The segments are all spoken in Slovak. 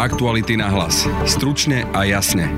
Aktuality na hlas. Stručne a jasne.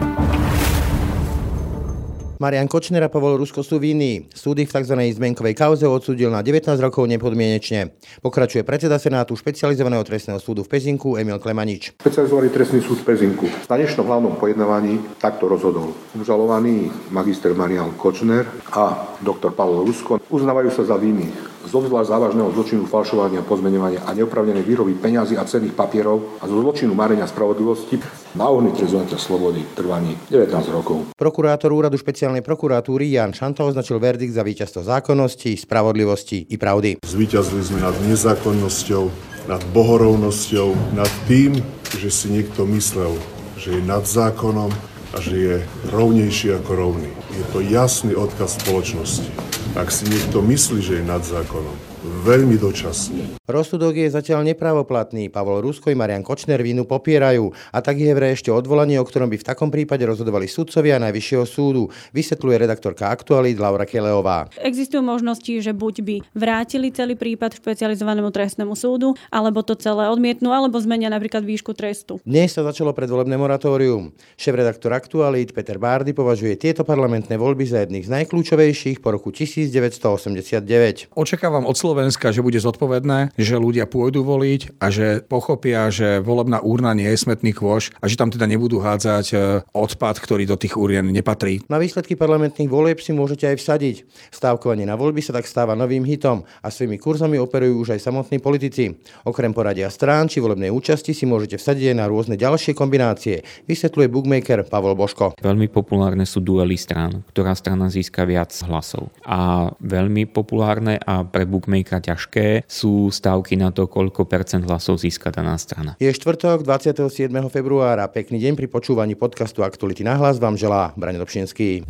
Marian Kočner a Pavol Rusko sú vinní. Súd ich v tzv. zmenkovej kauze odsúdil na 19 rokov nepodmienečne. Pokračuje predseda Senátu špecializovaného trestného súdu v Pezinku Emil Klemanič. Špecializovaný trestný súd v Pezinku na dnešnom hlavnom pojednávaní takto rozhodol. Obžalovaný magister Marian Kočner a doktor Pavol Rusko uznávajú sa za viny z obzvlášť závažného zločinu falšovania, pozmeňovania a neopravnenej výroby peňazí a cenných papierov a zo zločinu marenia spravodlivosti na ohni trezovania slobody trvaní 19 rokov. Prokurátor úradu špeciálnej prokuratúry Jan Šanta označil verdikt za víťazstvo zákonnosti, spravodlivosti i pravdy. Zvíťazili sme nad nezákonnosťou, nad bohorovnosťou, nad tým, že si niekto myslel, že je nad zákonom a že je rovnejší ako rovný. Je to jasný odkaz spoločnosti. Ak si niekto myslí, že je nad zákonom, veľmi dočasne. Rozsudok je zatiaľ nepravoplatný. Pavol Rusko i Marian Kočner vínu popierajú a tak je vraj ešte odvolanie, o ktorom by v takom prípade rozhodovali sudcovia Najvyššieho súdu, vysvetľuje redaktorka Aktualit Laura Keleová. Existujú možnosti, že buď by vrátili celý prípad špecializovanému trestnému súdu, alebo to celé odmietnú, alebo zmenia napríklad výšku trestu. Dnes sa začalo predvolebné moratórium. Šéf-redaktor Aktualit Peter Bárdy považuje tieto parlamentné voľby za jedných z najkľúčovejších po roku 1989. Očakávam od Slovenska, že bude zodpovedné, že ľudia pôjdu voliť a že pochopia, že volebná úrna nie je smetný kôš a že tam teda nebudú hádzať e, odpad, ktorý do tých úrien nepatrí. Na výsledky parlamentných volieb si môžete aj vsadiť. Stávkovanie na voľby sa tak stáva novým hitom a svojimi kurzami operujú už aj samotní politici. Okrem poradia strán či volebnej účasti si môžete vsadiť aj na rôzne ďalšie kombinácie, vysvetľuje bookmaker Pavol Boško. Veľmi populárne sú duely strán, ktorá strana získa viac hlasov. A veľmi populárne a pre bookmakera ťažké sú stávky na to, koľko percent hlasov získa daná strana. Je štvrtok 27. februára. Pekný deň pri počúvaní podcastu Aktuality na hlas vám želá Brane Dobšinský.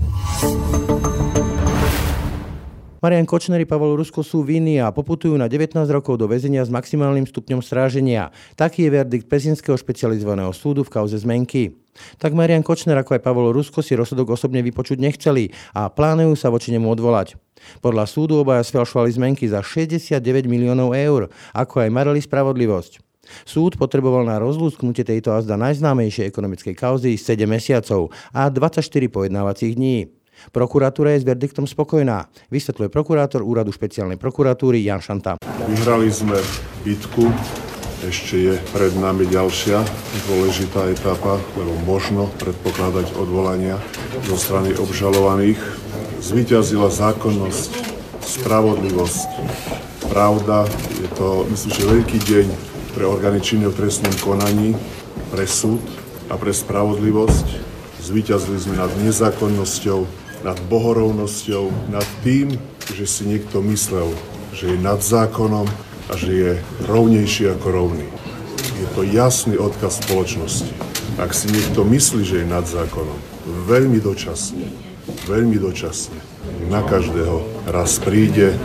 Marian Kočner i Pavol Rusko sú vinní a poputujú na 19 rokov do väzenia s maximálnym stupňom stráženia. Taký je verdikt Pezinského špecializovaného súdu v kauze zmenky. Tak Marian Kočner ako aj Pavol Rusko si rozsudok osobne vypočuť nechceli a plánujú sa voči nemu odvolať. Podľa súdu obaja sfalšovali zmenky za 69 miliónov eur, ako aj marali spravodlivosť. Súd potreboval na rozlúsknutie tejto azda najznámejšej ekonomickej kauzy 7 mesiacov a 24 pojednávacích dní. Prokuratúra je s verdiktom spokojná, vysvetľuje prokurátor úradu špeciálnej prokuratúry Jan Šanta. Vyhrali sme bitku, ešte je pred nami ďalšia dôležitá etapa, lebo možno predpokladať odvolania zo strany obžalovaných. Zvyťazila zákonnosť, spravodlivosť, pravda. Je to, myslím, že veľký deň pre orgány činné v trestnom konaní, pre súd a pre spravodlivosť. Zvyťazili sme nad nezákonnosťou, nad bohorovnosťou, nad tým, že si niekto myslel, že je nad zákonom a že je rovnejší ako rovný. Je to jasný odkaz spoločnosti. Ak si niekto myslí, že je nad zákonom, veľmi dočasne, veľmi dočasne, na každého raz príde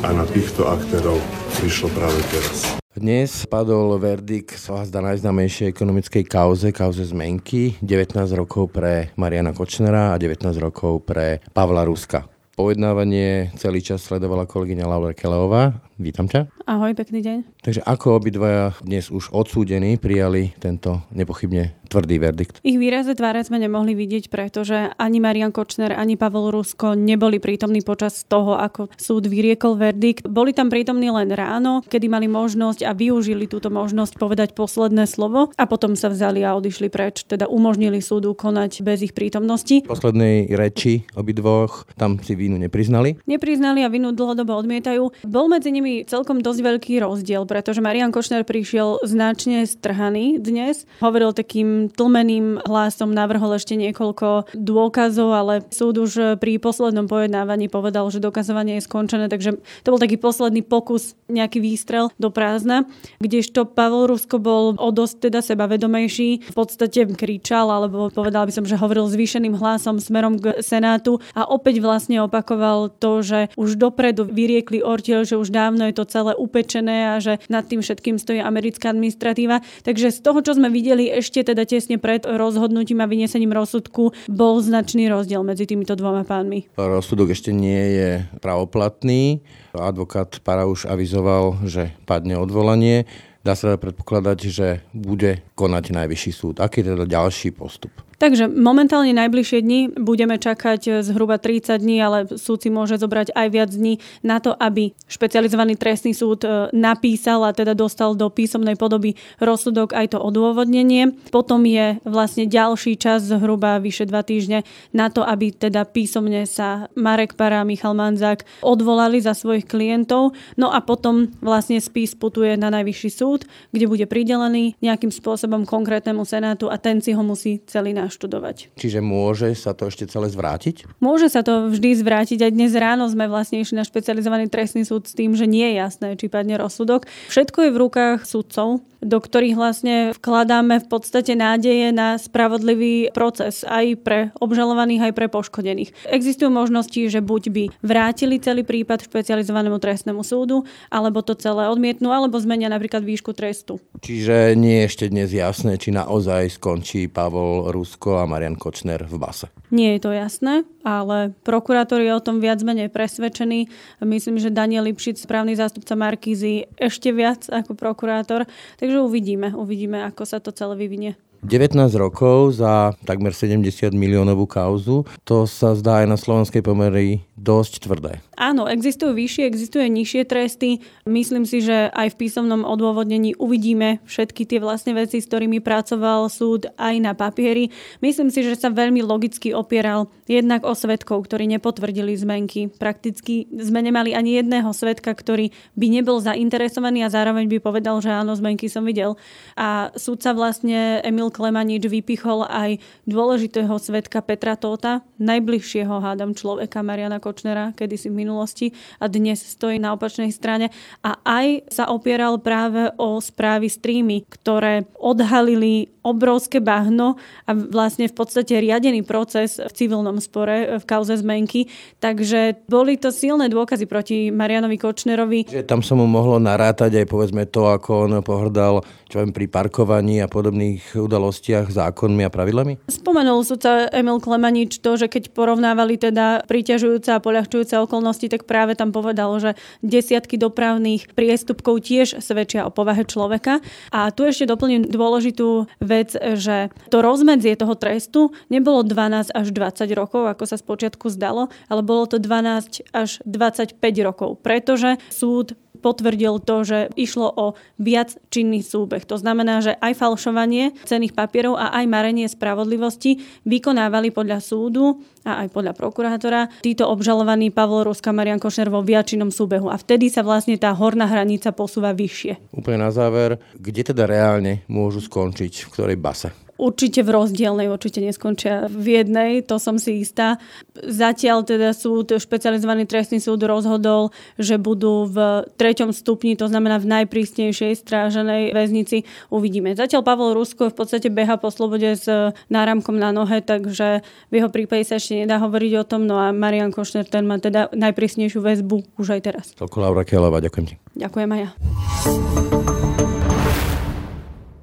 a na týchto aktérov prišlo práve teraz. Dnes padol verdikt zda najznámejšej ekonomickej kauze, kauze zmenky, 19 rokov pre Mariana Kočnera a 19 rokov pre Pavla Ruska. Pojednávanie celý čas sledovala kolegyňa Laura Keleová. Vítam ťa. Ahoj, pekný deň. Takže ako obidvaja dnes už odsúdení prijali tento nepochybne tvrdý verdikt. Ich výraze tváre sme nemohli vidieť, pretože ani Marian Kočner, ani Pavol Rusko neboli prítomní počas toho, ako súd vyriekol verdikt. Boli tam prítomní len ráno, kedy mali možnosť a využili túto možnosť povedať posledné slovo a potom sa vzali a odišli preč, teda umožnili súdu konať bez ich prítomnosti. Poslednej reči obidvoch tam si vínu nepriznali. Nepriznali a vinu dlhodobo odmietajú. Bol medzi nimi celkom dosť veľký rozdiel, pretože Marian Kočner prišiel značne strhaný dnes. Hovoril takým tlmeným hlasom navrhol ešte niekoľko dôkazov, ale súd už pri poslednom pojednávaní povedal, že dokazovanie je skončené, takže to bol taký posledný pokus, nejaký výstrel do prázdna, kdežto Pavel Rusko bol o dosť teda sebavedomejší, v podstate kričal, alebo povedal by som, že hovoril zvýšeným hlasom smerom k Senátu a opäť vlastne opakoval to, že už dopredu vyriekli ortiel, že už dávno je to celé upečené a že nad tým všetkým stojí americká administratíva. Takže z toho, čo sme videli ešte teda tesne pred rozhodnutím a vyniesením rozsudku bol značný rozdiel medzi týmito dvoma pánmi. Rozsudok ešte nie je pravoplatný. Advokát Para už avizoval, že padne odvolanie. dá sa predpokladať, že bude konať najvyšší súd. Aký je teda ďalší postup? Takže momentálne najbližšie dni budeme čakať zhruba 30 dní, ale súd môže zobrať aj viac dní na to, aby špecializovaný trestný súd e, napísal a teda dostal do písomnej podoby rozsudok aj to odôvodnenie. Potom je vlastne ďalší čas, zhruba vyše dva týždne, na to, aby teda písomne sa Marek Para a Michal Manzák odvolali za svojich klientov. No a potom vlastne spis putuje na najvyšší súd, kde bude pridelený nejakým spôsobom konkrétnemu senátu a ten si ho musí celý náš naštudovať. Čiže môže sa to ešte celé zvrátiť? Môže sa to vždy zvrátiť. Aj dnes ráno sme vlastne išli na špecializovaný trestný súd s tým, že nie je jasné, či padne rozsudok. Všetko je v rukách sudcov, do ktorých vlastne vkladáme v podstate nádeje na spravodlivý proces aj pre obžalovaných, aj pre poškodených. Existujú možnosti, že buď by vrátili celý prípad špecializovanému trestnému súdu, alebo to celé odmietnú, alebo zmenia napríklad výšku trestu. Čiže nie je ešte dnes jasné, či naozaj skončí Pavol Rusko a Marian Kočner v base. Nie je to jasné, ale prokurátor je o tom viac menej presvedčený. Myslím, že Daniel Lipšic, správny zástupca Markízy, ešte viac ako prokurátor. Takže uvidíme, uvidíme, ako sa to celé vyvinie. 19 rokov za takmer 70 miliónovú kauzu, to sa zdá aj na slovenskej pomery dosť tvrdé. Áno, existujú vyššie, existujú nižšie tresty. Myslím si, že aj v písomnom odôvodnení uvidíme všetky tie vlastne veci, s ktorými pracoval súd aj na papieri. Myslím si, že sa veľmi logicky opieral jednak o svetkov, ktorí nepotvrdili zmenky. Prakticky sme nemali ani jedného svetka, ktorý by nebol zainteresovaný a zároveň by povedal, že áno, zmenky som videl. A súdca vlastne Emil Klemanič vypichol aj dôležitého svetka Petra Tóta, najbližšieho hádam človeka Mariana Kočnera, kedysi v minulosti a dnes stojí na opačnej strane a aj sa opieral práve o správy streamy, ktoré odhalili obrovské bahno a vlastne v podstate riadený proces v civilnom spore v kauze zmenky. Takže boli to silné dôkazy proti Marianovi Kočnerovi. Že tam sa mu mohlo narátať aj povedzme to, ako on pohrdal čo viem, pri parkovaní a podobných udalostiach zákonmi a pravidlami? Spomenul sudca Emil Klemanič to, že keď porovnávali teda priťažujúce a poľahčujúce okolnosti, tak práve tam povedal, že desiatky dopravných priestupkov tiež svedčia o povahe človeka. A tu ešte doplním dôležitú vec, že to rozmedzie toho trestu nebolo 12 až 20 rokov, ako sa spočiatku zdalo, ale bolo to 12 až 25 rokov, pretože súd potvrdil to, že išlo o viac činný súbeh. To znamená, že aj falšovanie cených papierov a aj marenie spravodlivosti vykonávali podľa súdu a aj podľa prokurátora títo obžalovaní Pavlo Ruska Marian Košner vo viačinom súbehu. A vtedy sa vlastne tá horná hranica posúva vyššie. Úplne na záver, kde teda reálne môžu skončiť, v ktorej base? Určite v rozdielnej, určite neskončia v jednej, to som si istá. Zatiaľ teda súd, špecializovaný trestný súd rozhodol, že budú v treťom stupni, to znamená v najprísnejšej stráženej väznici. Uvidíme. Zatiaľ Pavel Rusko v podstate beha po slobode s náramkom na nohe, takže v jeho prípade sa ešte nedá hovoriť o tom. No a Marian Košner, ten má teda najprísnejšiu väzbu už aj teraz. Toľko Laura Kelová, ďakujem ti. Ďakujem aj ja.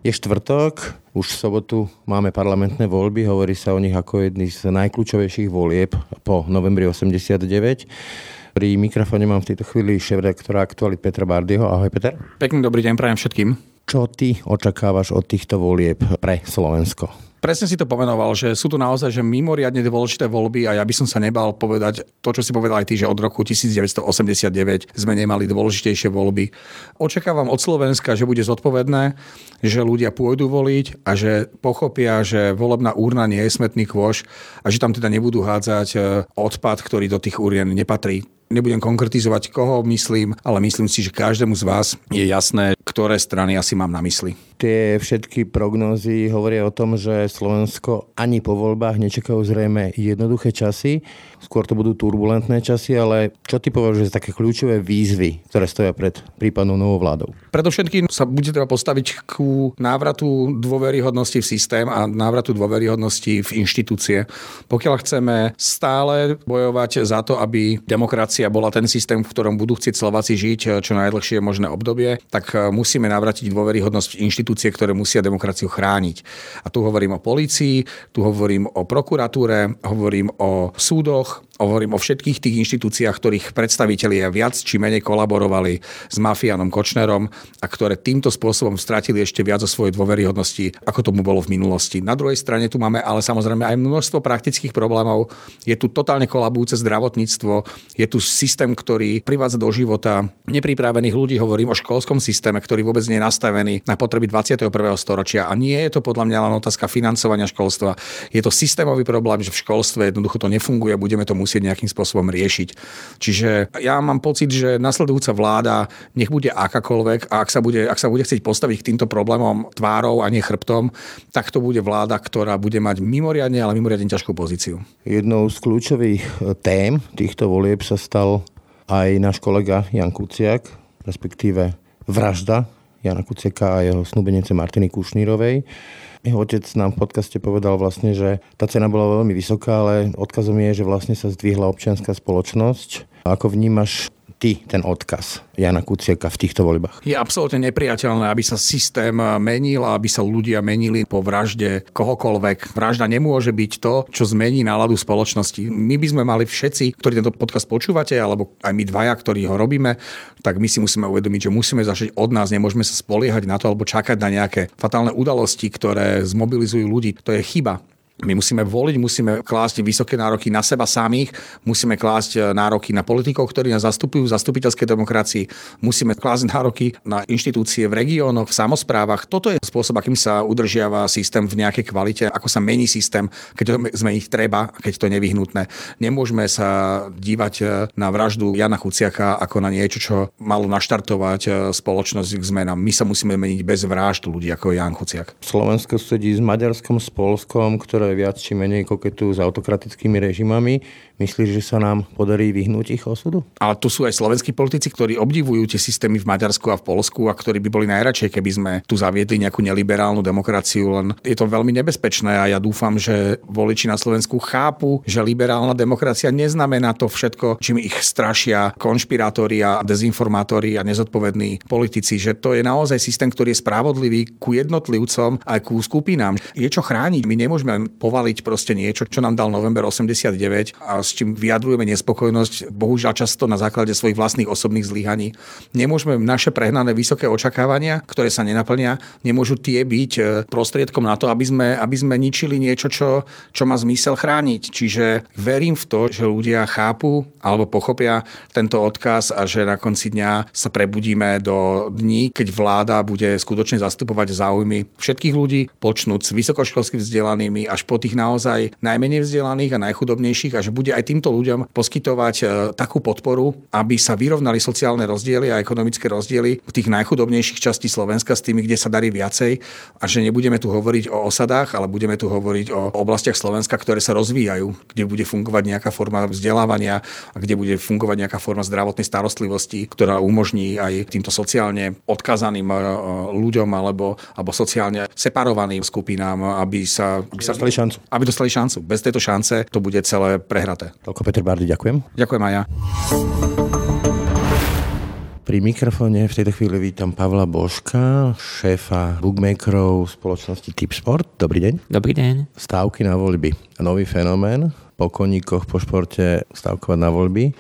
Je štvrtok, už v sobotu máme parlamentné voľby, hovorí sa o nich ako jedný z najkľúčovejších volieb po novembri 89. Pri mikrofóne mám v tejto chvíli šéf-redaktora Aktualit Petra Bardieho. Ahoj Peter. Pekný dobrý deň prajem všetkým. Čo ty očakávaš od týchto volieb pre Slovensko? Presne si to pomenoval, že sú tu naozaj že mimoriadne dôležité voľby a ja by som sa nebal povedať to, čo si povedal aj ty, že od roku 1989 sme nemali dôležitejšie voľby. Očakávam od Slovenska, že bude zodpovedné, že ľudia pôjdu voliť a že pochopia, že volebná úrna nie je smetný kôš a že tam teda nebudú hádzať e, odpad, ktorý do tých úrien nepatrí. Nebudem konkretizovať, koho myslím, ale myslím si, že každému z vás je jasné, ktoré strany asi mám na mysli. Tie všetky prognózy hovoria o tom, že Slovensko ani po voľbách nečakajú zrejme jednoduché časy. Skôr to budú turbulentné časy, ale čo ty považuješ za také kľúčové výzvy, ktoré stoja pred prípadnou novou vládou? Predovšetkým sa bude treba postaviť ku návratu dôveryhodnosti v systém a návratu dôveryhodnosti v inštitúcie. Pokiaľ chceme stále bojovať za to, aby demokracia bola ten systém, v ktorom budú chcieť Slováci žiť čo najdlhšie možné obdobie, tak musíme navratiť dôveryhodnosť inštitúcie, ktoré musia demokraciu chrániť. A tu hovorím o polícii, tu hovorím o prokuratúre, hovorím o súdoch, Hovorím o všetkých tých inštitúciách, ktorých predstavitelia viac či menej kolaborovali s mafiánom Kočnerom a ktoré týmto spôsobom stratili ešte viac o svojej dôveryhodnosti, ako tomu bolo v minulosti. Na druhej strane tu máme ale samozrejme aj množstvo praktických problémov. Je tu totálne kolabujúce zdravotníctvo, je tu systém, ktorý privádza do života nepripravených ľudí. Hovorím o školskom systéme, ktorý vôbec nie je nastavený na potreby 21. storočia. A nie je to podľa mňa len otázka financovania školstva. Je to systémový problém, že v školstve jednoducho to nefunguje budeme to musieť nejakým spôsobom riešiť. Čiže ja mám pocit, že nasledujúca vláda, nech bude akákoľvek, a ak sa bude, ak sa bude chcieť postaviť k týmto problémom tvárou a nie chrbtom, tak to bude vláda, ktorá bude mať mimoriadne, ale mimoriadne ťažkú pozíciu. Jednou z kľúčových tém týchto volieb sa stal aj náš kolega Jan Kuciak, respektíve vražda Jana Kuciaka a jeho snúbenice Martiny Kušnírovej. Jeho otec nám v podcaste povedal vlastne, že tá cena bola veľmi vysoká, ale odkazom je, že vlastne sa zdvihla občianská spoločnosť. Ako vnímaš ty ten odkaz Jana Kuciaka v týchto voľbách? Je absolútne nepriateľné, aby sa systém menil a aby sa ľudia menili po vražde kohokoľvek. Vražda nemôže byť to, čo zmení náladu spoločnosti. My by sme mali všetci, ktorí tento podcast počúvate, alebo aj my dvaja, ktorí ho robíme, tak my si musíme uvedomiť, že musíme začať od nás, nemôžeme sa spoliehať na to alebo čakať na nejaké fatálne udalosti, ktoré zmobilizujú ľudí. To je chyba. My musíme voliť, musíme klásť vysoké nároky na seba samých, musíme klásť e, nároky na politikov, ktorí nás zastupujú v zastupiteľskej demokracii, musíme klásť nároky na inštitúcie v regiónoch, v samozprávach. Toto je spôsob, akým sa udržiava systém v nejakej kvalite, ako sa mení systém, keď to zmeniť treba, keď to je nevyhnutné. Nemôžeme sa dívať e, na vraždu Jana Chuciaka ako na niečo, čo malo naštartovať e, spoločnosť k zmenám. My sa musíme meniť bez vražd ľudí ako Jan Chuciak. Slovensko sedí s Maďarskom, s Polskom, ktoré ktoré viac či menej koketujú s autokratickými režimami. Myslíš, že sa nám podarí vyhnúť ich osudu? Ale tu sú aj slovenskí politici, ktorí obdivujú tie systémy v Maďarsku a v Polsku a ktorí by boli najradšej, keby sme tu zaviedli nejakú neliberálnu demokraciu. Len je to veľmi nebezpečné a ja dúfam, že voliči na Slovensku chápu, že liberálna demokracia neznamená to všetko, čím ich strašia konšpirátori a dezinformátori a nezodpovední politici, že to je naozaj systém, ktorý je spravodlivý ku jednotlivcom a ku skupinám. Je čo chrániť. My nemôžeme povaliť proste niečo, čo nám dal november 89 a s čím vyjadrujeme nespokojnosť, bohužiaľ často na základe svojich vlastných osobných zlyhaní. Nemôžeme naše prehnané vysoké očakávania, ktoré sa nenaplnia, nemôžu tie byť e, prostriedkom na to, aby sme, aby sme ničili niečo, čo, čo má zmysel chrániť. Čiže verím v to, že ľudia chápu alebo pochopia tento odkaz a že na konci dňa sa prebudíme do dní, keď vláda bude skutočne zastupovať záujmy všetkých ľudí, počnúť s vysokoškolským vzdelanými až po tých naozaj najmenej vzdelaných a najchudobnejších a že bude aj týmto ľuďom poskytovať e, takú podporu, aby sa vyrovnali sociálne rozdiely a ekonomické rozdiely v tých najchudobnejších častí Slovenska s tými, kde sa darí viacej. A že nebudeme tu hovoriť o osadách, ale budeme tu hovoriť o oblastiach Slovenska, ktoré sa rozvíjajú, kde bude fungovať nejaká forma vzdelávania a kde bude fungovať nejaká forma zdravotnej starostlivosti, ktorá umožní aj týmto sociálne odkazaným e, ľuďom alebo, alebo sociálne separovaným skupinám, aby sa, aby sa dostali šancu. Aby dostali šancu. Bez tejto šance to bude celé prehraté. Toľko Peter Bardy, ďakujem. Ďakujem aj ja. Pri mikrofóne v tejto chvíli vítam Pavla Božka, šéfa bookmakerov spoločnosti Tipsport. Dobrý deň. Dobrý deň. Stávky na voľby. Nový fenomén. Po koníkoch, po športe stávkovať na voľby.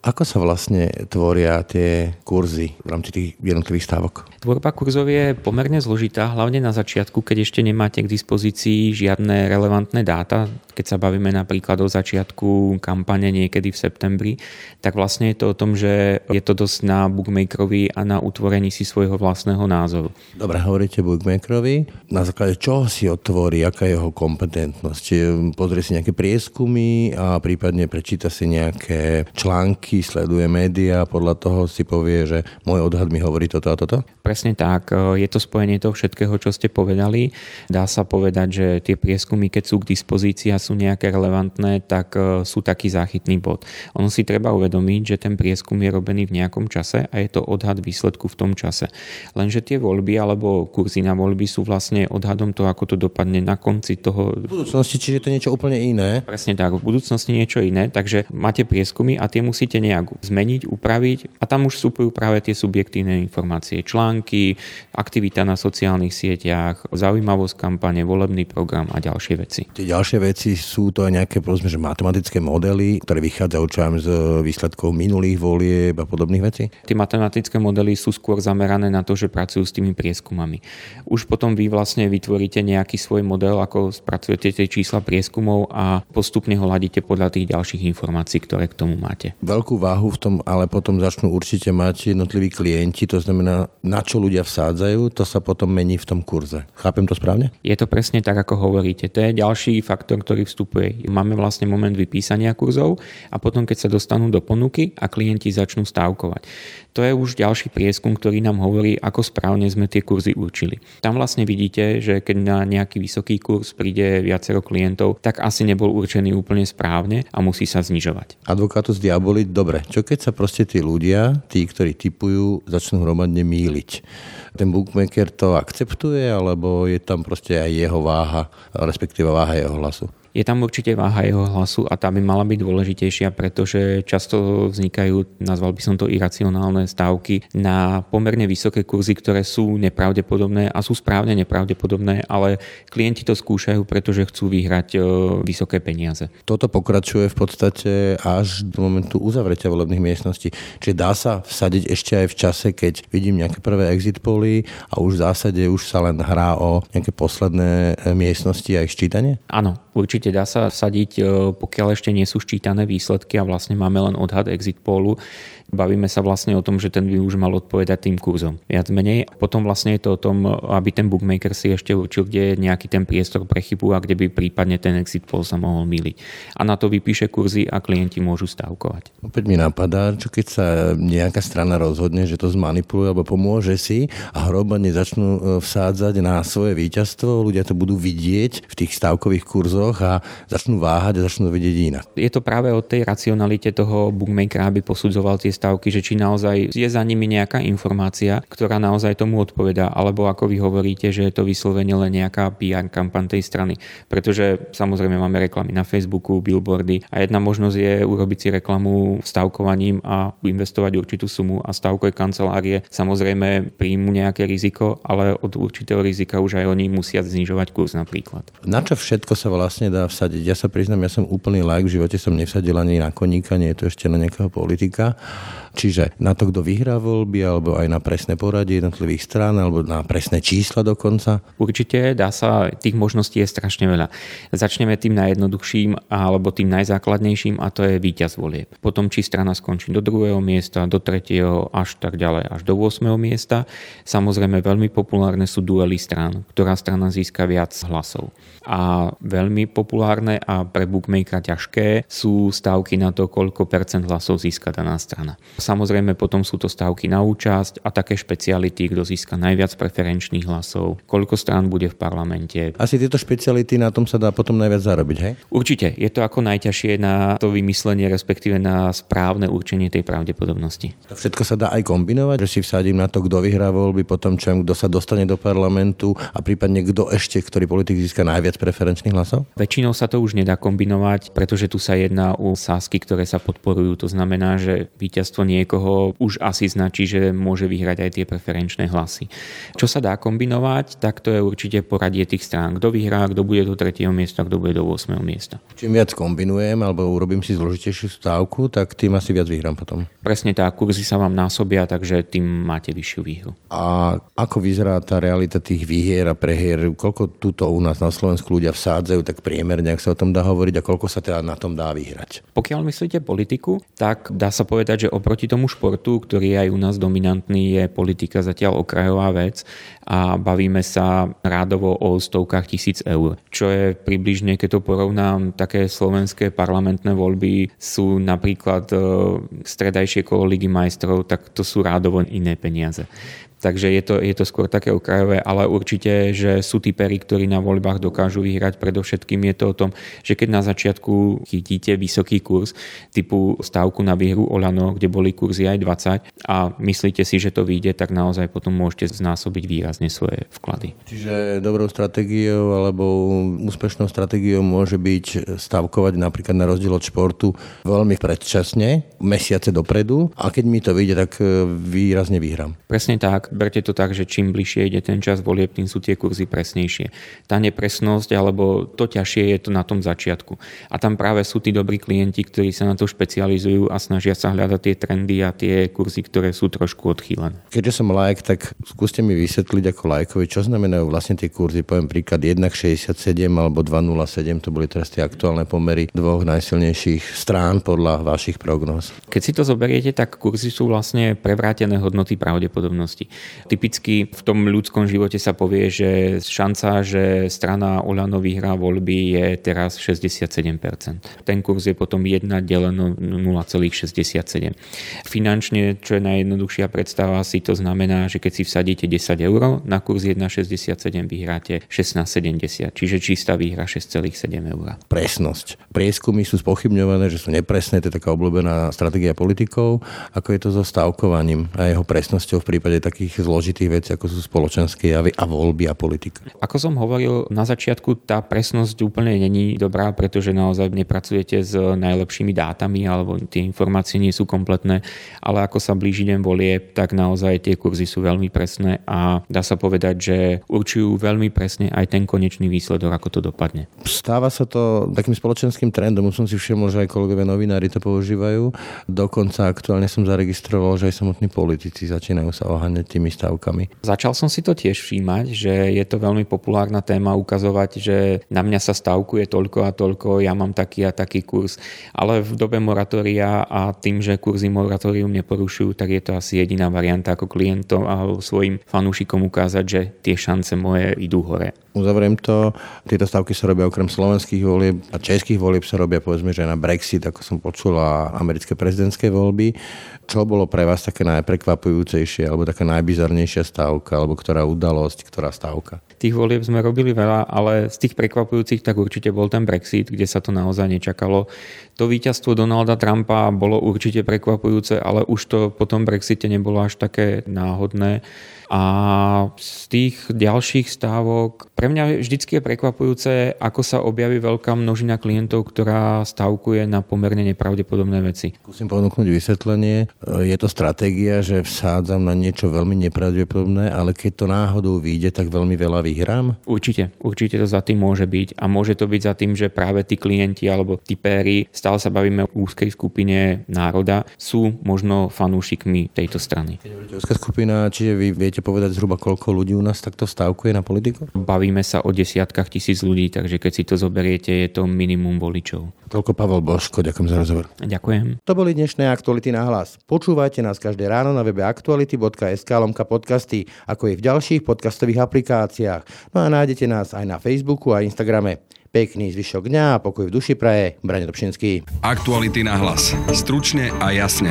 Ako sa vlastne tvoria tie kurzy v rámci tých jednotlivých stávok? Tvorba kurzov je pomerne zložitá, hlavne na začiatku, keď ešte nemáte k dispozícii žiadne relevantné dáta. Keď sa bavíme napríklad o začiatku kampane niekedy v septembri, tak vlastne je to o tom, že je to dosť na bookmakerovi a na utvorení si svojho vlastného názoru. Dobre, hovoríte bookmakerovi. Na základe čoho si otvorí, aká je jeho kompetentnosť? Pozrie si nejaké prieskumy a prípadne prečíta si nejaké články roky sleduje médiá a podľa toho si povie, že môj odhad mi hovorí toto a toto? Presne tak. E, je to spojenie toho všetkého, čo ste povedali. Dá sa povedať, že tie prieskumy, keď sú k dispozícii a sú nejaké relevantné, tak e, sú taký záchytný bod. Ono si treba uvedomiť, že ten prieskum je robený v nejakom čase a je to odhad výsledku v tom čase. Lenže tie voľby alebo kurzy na voľby sú vlastne odhadom toho, ako to dopadne na konci toho. V budúcnosti, čiže to je niečo úplne iné. Presne tak, v budúcnosti niečo iné, takže máte prieskumy a tie musíte nejak zmeniť, upraviť a tam už vstupujú práve tie subjektívne informácie, články, aktivita na sociálnych sieťach, zaujímavosť kampane, volebný program a ďalšie veci. Tie ďalšie veci sú to aj nejaké povedzme, že matematické modely, ktoré vychádzajú čo z výsledkov minulých volieb a podobných vecí? Tie matematické modely sú skôr zamerané na to, že pracujú s tými prieskumami. Už potom vy vlastne vytvoríte nejaký svoj model, ako spracujete tie čísla prieskumov a postupne ho ladíte podľa tých ďalších informácií, ktoré k tomu máte. Veľkú váhu v tom ale potom začnú určite mať jednotliví klienti, to znamená, na čo ľudia vsádzajú, to sa potom mení v tom kurze. Chápem to správne? Je to presne tak, ako hovoríte. To je ďalší faktor, ktorý vstupuje. Máme vlastne moment vypísania kurzov a potom, keď sa dostanú do ponuky a klienti začnú stávkovať. To je už ďalší prieskum, ktorý nám hovorí, ako správne sme tie kurzy určili. Tam vlastne vidíte, že keď na nejaký vysoký kurz príde viacero klientov, tak asi nebol určený úplne správne a musí sa znižovať. Advokátus diaboli, dobre. Čo keď sa proste tí ľudia, tí, ktorí typujú, začnú hromadne míliť? Ten bookmaker to akceptuje, alebo je tam proste aj jeho váha, respektíve váha jeho hlasu? Je tam určite váha jeho hlasu a tá by mala byť dôležitejšia, pretože často vznikajú, nazval by som to iracionálne stávky na pomerne vysoké kurzy, ktoré sú nepravdepodobné a sú správne nepravdepodobné, ale klienti to skúšajú, pretože chcú vyhrať e, vysoké peniaze. Toto pokračuje v podstate až do momentu uzavretia volebných miestností. Čiže dá sa vsadiť ešte aj v čase, keď vidím nejaké prvé exit poly a už v zásade už sa len hrá o nejaké posledné e, miestnosti a ich sčítanie? Áno, určite dá sa vsadiť, e, pokiaľ ešte nie sú ščítané výsledky a vlastne máme len odhad exit polu, Bavíme sa vlastne o tom, že ten by už mal odpovedať tým kurzom. Viac menej. Potom vlastne je to o tom, aby ten bookmaker si ešte určil, kde je nejaký ten priestor pre chybu a kde by prípadne ten exit poll sa mohol miliť. A na to vypíše kurzy a klienti môžu stávkovať. Opäť mi napadá, čo keď sa nejaká strana rozhodne, že to zmanipuluje alebo pomôže si a hromadne začnú e, vsádzať na svoje víťazstvo, ľudia to budú vidieť v tých stávkových kurzoch a začnú váhať a začnú vidieť inak. Je to práve o tej racionalite toho bookmakera, aby posudzoval tie stavky, že či naozaj je za nimi nejaká informácia, ktorá naozaj tomu odpovedá, alebo ako vy hovoríte, že je to vyslovene len nejaká PR kampan tej strany. Pretože samozrejme máme reklamy na Facebooku, billboardy a jedna možnosť je urobiť si reklamu stavkovaním a investovať určitú sumu a stavkové kancelárie samozrejme príjmu nejaké riziko, ale od určitého rizika už aj oni musia znižovať kurz napríklad. Na čo všetko sa vlastne dá vsadiť? Ja sa priznám, ja som úplný like, v živote som nevsadil ani na koníka, nie je to ešte na nejakého politika. Čiže na to, kto vyhrá voľby, alebo aj na presné poradie jednotlivých strán, alebo na presné čísla dokonca? Určite dá sa, tých možností je strašne veľa. Začneme tým najjednoduchším alebo tým najzákladnejším a to je víťaz volieb. Potom či strana skončí do druhého miesta, do tretieho, až tak ďalej, až do 8. miesta. Samozrejme veľmi populárne sú duely strán, ktorá strana získa viac hlasov. A veľmi populárne a pre bookmakera ťažké sú stavky na to, koľko percent hlasov získa daná strana. Samozrejme potom sú to stavky na účasť a také špeciality, kto získa najviac preferenčných hlasov, koľko strán bude v parlamente. Asi tieto špeciality na tom sa dá potom najviac zarobiť, hej? Určite. Je to ako najťažšie na to vymyslenie, respektíve na správne určenie tej pravdepodobnosti. To všetko sa dá aj kombinovať, že si vsadím na to, kto vyhrá voľby, potom čo, kto sa dostane do parlamentu a prípadne kto ešte, ktorý politik získa najviac preferenčných hlasov? Väčšinou sa to už nedá kombinovať, pretože tu sa jedná o sásky, ktoré sa podporujú. To znamená, že víťazstvo niekoho už asi značí, že môže vyhrať aj tie preferenčné hlasy. Čo sa dá kombinovať, tak to je určite poradie tých strán. Kto vyhrá, kto bude do 3. miesta, kto bude do 8. miesta. Čím viac kombinujem alebo urobím si zložitejšiu stávku, tak tým asi viac vyhrám potom. Presne tak, kurzy sa vám násobia, takže tým máte vyššiu výhru. A ako vyzerá tá realita tých výhier a prehier? Koľko túto u nás na Slovensku ľudia vsádzajú, tak priemerne, ak sa o tom dá hovoriť a koľko sa teda na tom dá vyhrať? Pokiaľ myslíte politiku, tak dá sa povedať, že oproti tomu športu, ktorý je aj u nás dominantný, je politika zatiaľ okrajová vec a bavíme sa rádovo o stovkách tisíc eur. Čo je približne, keď to porovnám, také slovenské parlamentné voľby sú napríklad e, stredajšie kolo Ligy majstrov, tak to sú rádovo iné peniaze. Takže je to, je to skôr také okrajové, ale určite, že sú typery, ktorí na voľbách dokážu vyhrať. Predovšetkým je to o tom, že keď na začiatku chytíte vysoký kurz typu stávku na výhru Olano, kde boli kurzy aj 20 a myslíte si, že to vyjde, tak naozaj potom môžete znásobiť výrazne svoje vklady. Čiže dobrou stratégiou alebo úspešnou stratégiou môže byť stavkovať napríklad na rozdiel od športu veľmi predčasne, mesiace dopredu a keď mi to vyjde, tak e, výrazne vyhrám. Presne tak, berte to tak, že čím bližšie ide ten čas volieb, tým sú tie kurzy presnejšie. Tá nepresnosť alebo to ťažšie je to na tom začiatku. A tam práve sú tí dobrí klienti, ktorí sa na to špecializujú a snažia sa hľadať tie trendy a tie kurzy, ktoré sú trošku odchýlené. Keďže som like, tak skúste mi vysvetliť ako lajkovi, čo znamenajú vlastne tie kurzy. Poviem príklad 1,67 alebo 2,07, to boli teraz tie aktuálne pomery dvoch najsilnejších strán podľa vašich prognóz. Keď si to zoberiete, tak kurzy sú vlastne prevrátené hodnoty pravdepodobnosti. Typicky v tom ľudskom živote sa povie, že šanca, že strana Olano vyhrá voľby je teraz 67%. Ten kurz je potom 1 deleno 0,67. Finančne, čo je najjednoduchšia predstava, si to znamená, že keď si vsadíte 10 eur, na kurz 1,67 vyhráte 16,70, čiže čistá výhra 6,7 eur. Presnosť. Prieskumy sú spochybňované, že sú nepresné, to je taká obľúbená stratégia politikov. Ako je to so stavkovaním a jeho presnosťou v prípade takých zložitých vecí, ako sú spoločenské javy a voľby a politika? Ako som hovoril na začiatku, tá presnosť úplne není dobrá, pretože naozaj nepracujete s najlepšími dátami alebo tie informácie nie sú kompletné, ale ako sa blíži deň volieb, tak naozaj tie kurzy sú veľmi presné a dá sa povedať, že určujú veľmi presne aj ten konečný výsledok, ako to dopadne. Stáva sa to takým spoločenským trendom, som si všimol, že aj kolegovia novinári to používajú. Dokonca aktuálne som zaregistroval, že aj samotní politici začínajú sa oháňať tými stavkami. Začal som si to tiež všímať, že je to veľmi populárna téma ukazovať, že na mňa sa stavkuje toľko a toľko, ja mám taký a taký kurz. Ale v dobe moratória a tým, že kurzy moratórium neporušujú, tak je to asi jediná varianta ako klientom a svojim fanúšikom ukázať, že tie šance moje idú hore. Uzavriem to. Tieto stavky sa robia okrem slovenských volieb a českých volieb sa robia povedzme, že na Brexit, ako som počul, a americké prezidentské voľby. Čo bolo pre vás také najprekvapujúcejšie alebo taká najbizarnejšia stavka alebo ktorá udalosť, ktorá stavka? Tých volieb sme robili veľa, ale z tých prekvapujúcich tak určite bol ten Brexit, kde sa to naozaj nečakalo. To víťazstvo Donalda Trumpa bolo určite prekvapujúce, ale už to po tom Brexite nebolo až také náhodné. A z tých ďalších stávok, pre mňa vždycky je prekvapujúce, ako sa objaví veľká množina klientov, ktorá stavkuje na pomerne nepravdepodobné veci. Skúsim ponúknuť vysvetlenie. Je to stratégia, že vsádzam na niečo veľmi nepravdepodobné, ale keď to náhodou vyjde, tak veľmi veľa vyhrám? Určite, určite to za tým môže byť. A môže to byť za tým, že práve tí klienti alebo tí péry, stále sa bavíme o úzkej skupine národa, sú možno fanúšikmi tejto strany. Úzka skupina, čiže vy viete viete povedať zhruba, koľko ľudí u nás takto stavkuje na politiku? Bavíme sa o desiatkách tisíc ľudí, takže keď si to zoberiete, je to minimum voličov. Toľko Pavel Boško, ďakujem za rozhovor. Ďakujem. To boli dnešné aktuality na hlas. Počúvajte nás každé ráno na webe aktuality.sk lomka podcasty, ako je v ďalších podcastových aplikáciách. No a nájdete nás aj na Facebooku a Instagrame. Pekný zvyšok dňa a pokoj v duši praje. Brane Dobšinský. Aktuality na hlas. Stručne a jasne.